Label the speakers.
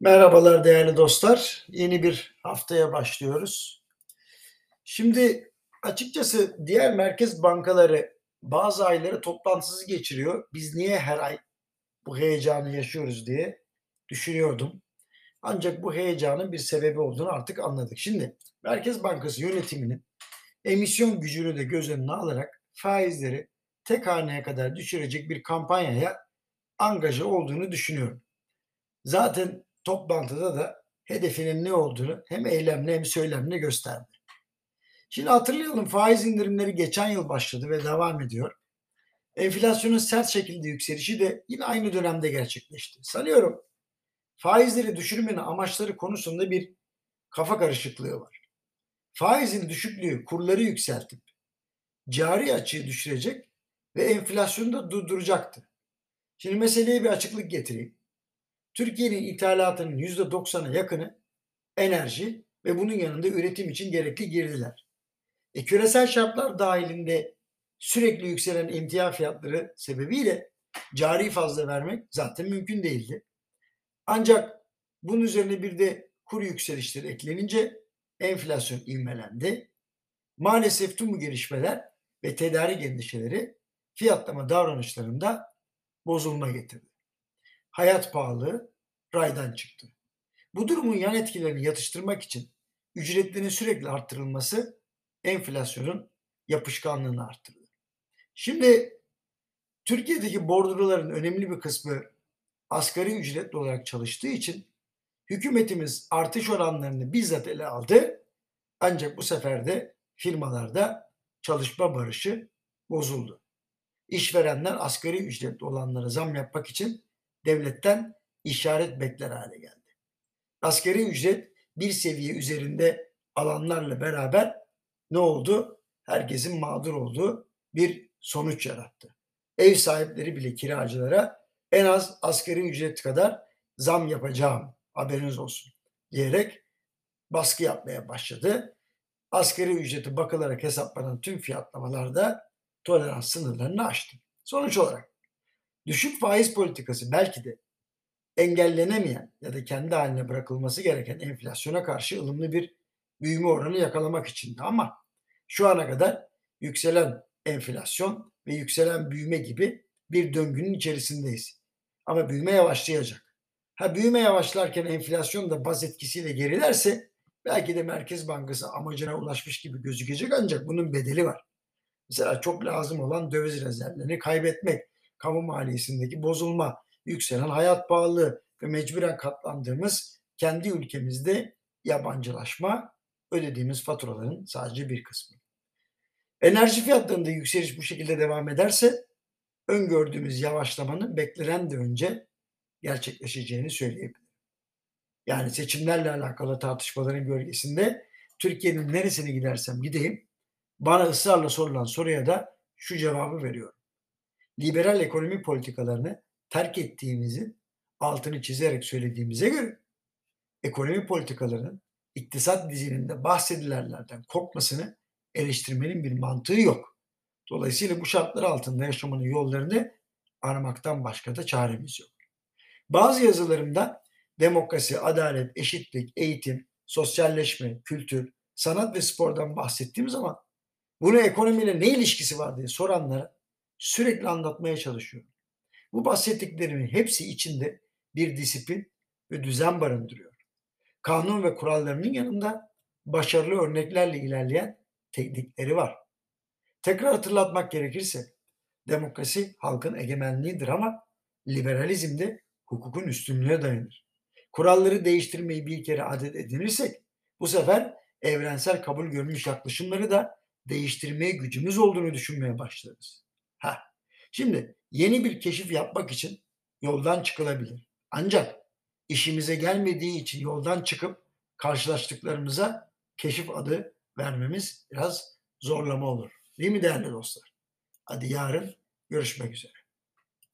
Speaker 1: Merhabalar değerli dostlar. Yeni bir haftaya başlıyoruz. Şimdi açıkçası diğer merkez bankaları bazı ayları toplantısız geçiriyor. Biz niye her ay bu heyecanı yaşıyoruz diye düşünüyordum. Ancak bu heyecanın bir sebebi olduğunu artık anladık. Şimdi Merkez Bankası yönetiminin emisyon gücünü de göz önüne alarak faizleri tek haneye kadar düşürecek bir kampanyaya angaja olduğunu düşünüyorum. Zaten toplantıda da hedefinin ne olduğunu hem eylemle hem söylemle gösterdi. Şimdi hatırlayalım faiz indirimleri geçen yıl başladı ve devam ediyor. Enflasyonun sert şekilde yükselişi de yine aynı dönemde gerçekleşti. Sanıyorum faizleri düşürmenin amaçları konusunda bir kafa karışıklığı var. Faizin düşüklüğü kurları yükseltip cari açığı düşürecek ve enflasyonu da durduracaktı. Şimdi meseleye bir açıklık getireyim. Türkiye'nin ithalatının %90'a yakını enerji ve bunun yanında üretim için gerekli girdiler. E, küresel şartlar dahilinde sürekli yükselen emtia fiyatları sebebiyle cari fazla vermek zaten mümkün değildi. Ancak bunun üzerine bir de kur yükselişleri eklenince enflasyon ivmelendi. Maalesef tüm bu gelişmeler ve tedarik endişeleri fiyatlama davranışlarında bozulma getirdi hayat pahalı raydan çıktı. Bu durumun yan etkilerini yatıştırmak için ücretlerin sürekli arttırılması enflasyonun yapışkanlığını arttırdı. Şimdi Türkiye'deki bordroların önemli bir kısmı asgari ücretli olarak çalıştığı için hükümetimiz artış oranlarını bizzat ele aldı. Ancak bu sefer de firmalarda çalışma barışı bozuldu. İşverenler asgari ücretli olanlara zam yapmak için devletten işaret bekler hale geldi. Askeri ücret bir seviye üzerinde alanlarla beraber ne oldu? Herkesin mağdur olduğu bir sonuç yarattı. Ev sahipleri bile kiracılara en az askeri ücret kadar zam yapacağım haberiniz olsun diyerek baskı yapmaya başladı. Askeri ücreti bakılarak hesaplanan tüm fiyatlamalarda tolerans sınırlarını aştı. Sonuç olarak düşük faiz politikası belki de engellenemeyen ya da kendi haline bırakılması gereken enflasyona karşı ılımlı bir büyüme oranı yakalamak içindi. Ama şu ana kadar yükselen enflasyon ve yükselen büyüme gibi bir döngünün içerisindeyiz. Ama büyüme yavaşlayacak. Ha büyüme yavaşlarken enflasyon da baz etkisiyle gerilerse belki de Merkez Bankası amacına ulaşmış gibi gözükecek ancak bunun bedeli var. Mesela çok lazım olan döviz rezervlerini kaybetmek kamu maliyesindeki bozulma, yükselen hayat pahalılığı ve mecburen katlandığımız kendi ülkemizde yabancılaşma ödediğimiz faturaların sadece bir kısmı. Enerji fiyatlarında yükseliş bu şekilde devam ederse öngördüğümüz yavaşlamanın beklenen de önce gerçekleşeceğini söyleyebilirim. Yani seçimlerle alakalı tartışmaların gölgesinde Türkiye'nin neresine gidersem gideyim bana ısrarla sorulan soruya da şu cevabı veriyorum liberal ekonomi politikalarını terk ettiğimizi altını çizerek söylediğimize göre ekonomi politikalarının iktisat dizininde bahsedilenlerden kopmasını eleştirmenin bir mantığı yok. Dolayısıyla bu şartlar altında yaşamanın yollarını aramaktan başka da çaremiz yok. Bazı yazılarımda demokrasi, adalet, eşitlik, eğitim, sosyalleşme, kültür, sanat ve spordan bahsettiğim zaman bunu ekonomiyle ne ilişkisi var diye soranlara sürekli anlatmaya çalışıyorum. Bu bahsettiklerimin hepsi içinde bir disiplin ve düzen barındırıyor. Kanun ve kurallarının yanında başarılı örneklerle ilerleyen teknikleri var. Tekrar hatırlatmak gerekirse demokrasi halkın egemenliğidir ama liberalizm de hukukun üstünlüğe dayanır. Kuralları değiştirmeyi bir kere adet edinirsek bu sefer evrensel kabul görmüş yaklaşımları da değiştirmeye gücümüz olduğunu düşünmeye başlarız. Ha. Şimdi yeni bir keşif yapmak için yoldan çıkılabilir. Ancak işimize gelmediği için yoldan çıkıp karşılaştıklarımıza keşif adı vermemiz biraz zorlama olur. Değil mi değerli dostlar? Hadi yarın görüşmek üzere.